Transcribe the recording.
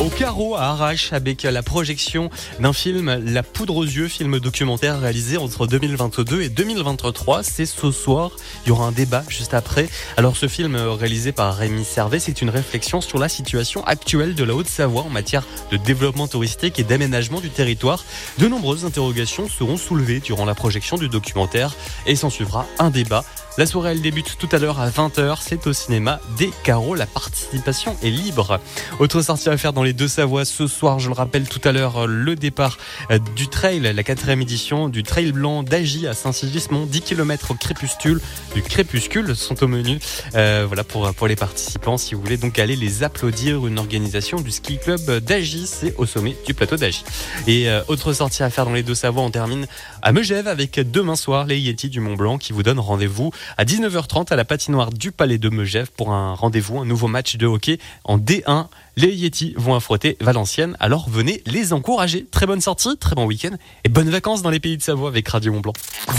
Au carreau à Arrache avec la projection d'un film La Poudre aux yeux, film documentaire réalisé entre 2022 et 2023. C'est ce soir. Il y aura un débat juste après. Alors ce film réalisé par Rémi Servet, c'est une réflexion sur la situation actuelle de la Haute-Savoie en matière de développement touristique et d'aménagement du territoire. De nombreuses interrogations seront soulevées durant la projection du documentaire et s'en suivra un débat. La soirée elle débute tout à l'heure à 20h, c'est au cinéma des Carreaux, la participation est libre. Autre sortie à faire dans les deux Savoies ce soir, je le rappelle tout à l'heure, le départ du trail, la quatrième édition du trail blanc d'Agy à Saint-Sigismond, 10 km au crépuscule, du crépuscule sont au menu. Euh, voilà pour, pour les participants, si vous voulez donc aller les applaudir, une organisation du ski club d'Agy, c'est au sommet du plateau d'Agy. Et euh, autre sortie à faire dans les deux Savoies, on termine à Megève avec demain soir les Yeti du Mont Blanc qui vous donnent rendez-vous à 19h30 à la patinoire du Palais de Megève pour un rendez-vous, un nouveau match de hockey en D1. Les Yeti vont affronter Valenciennes, alors venez les encourager. Très bonne sortie, très bon week-end et bonnes vacances dans les pays de Savoie avec Radio Mont Blanc.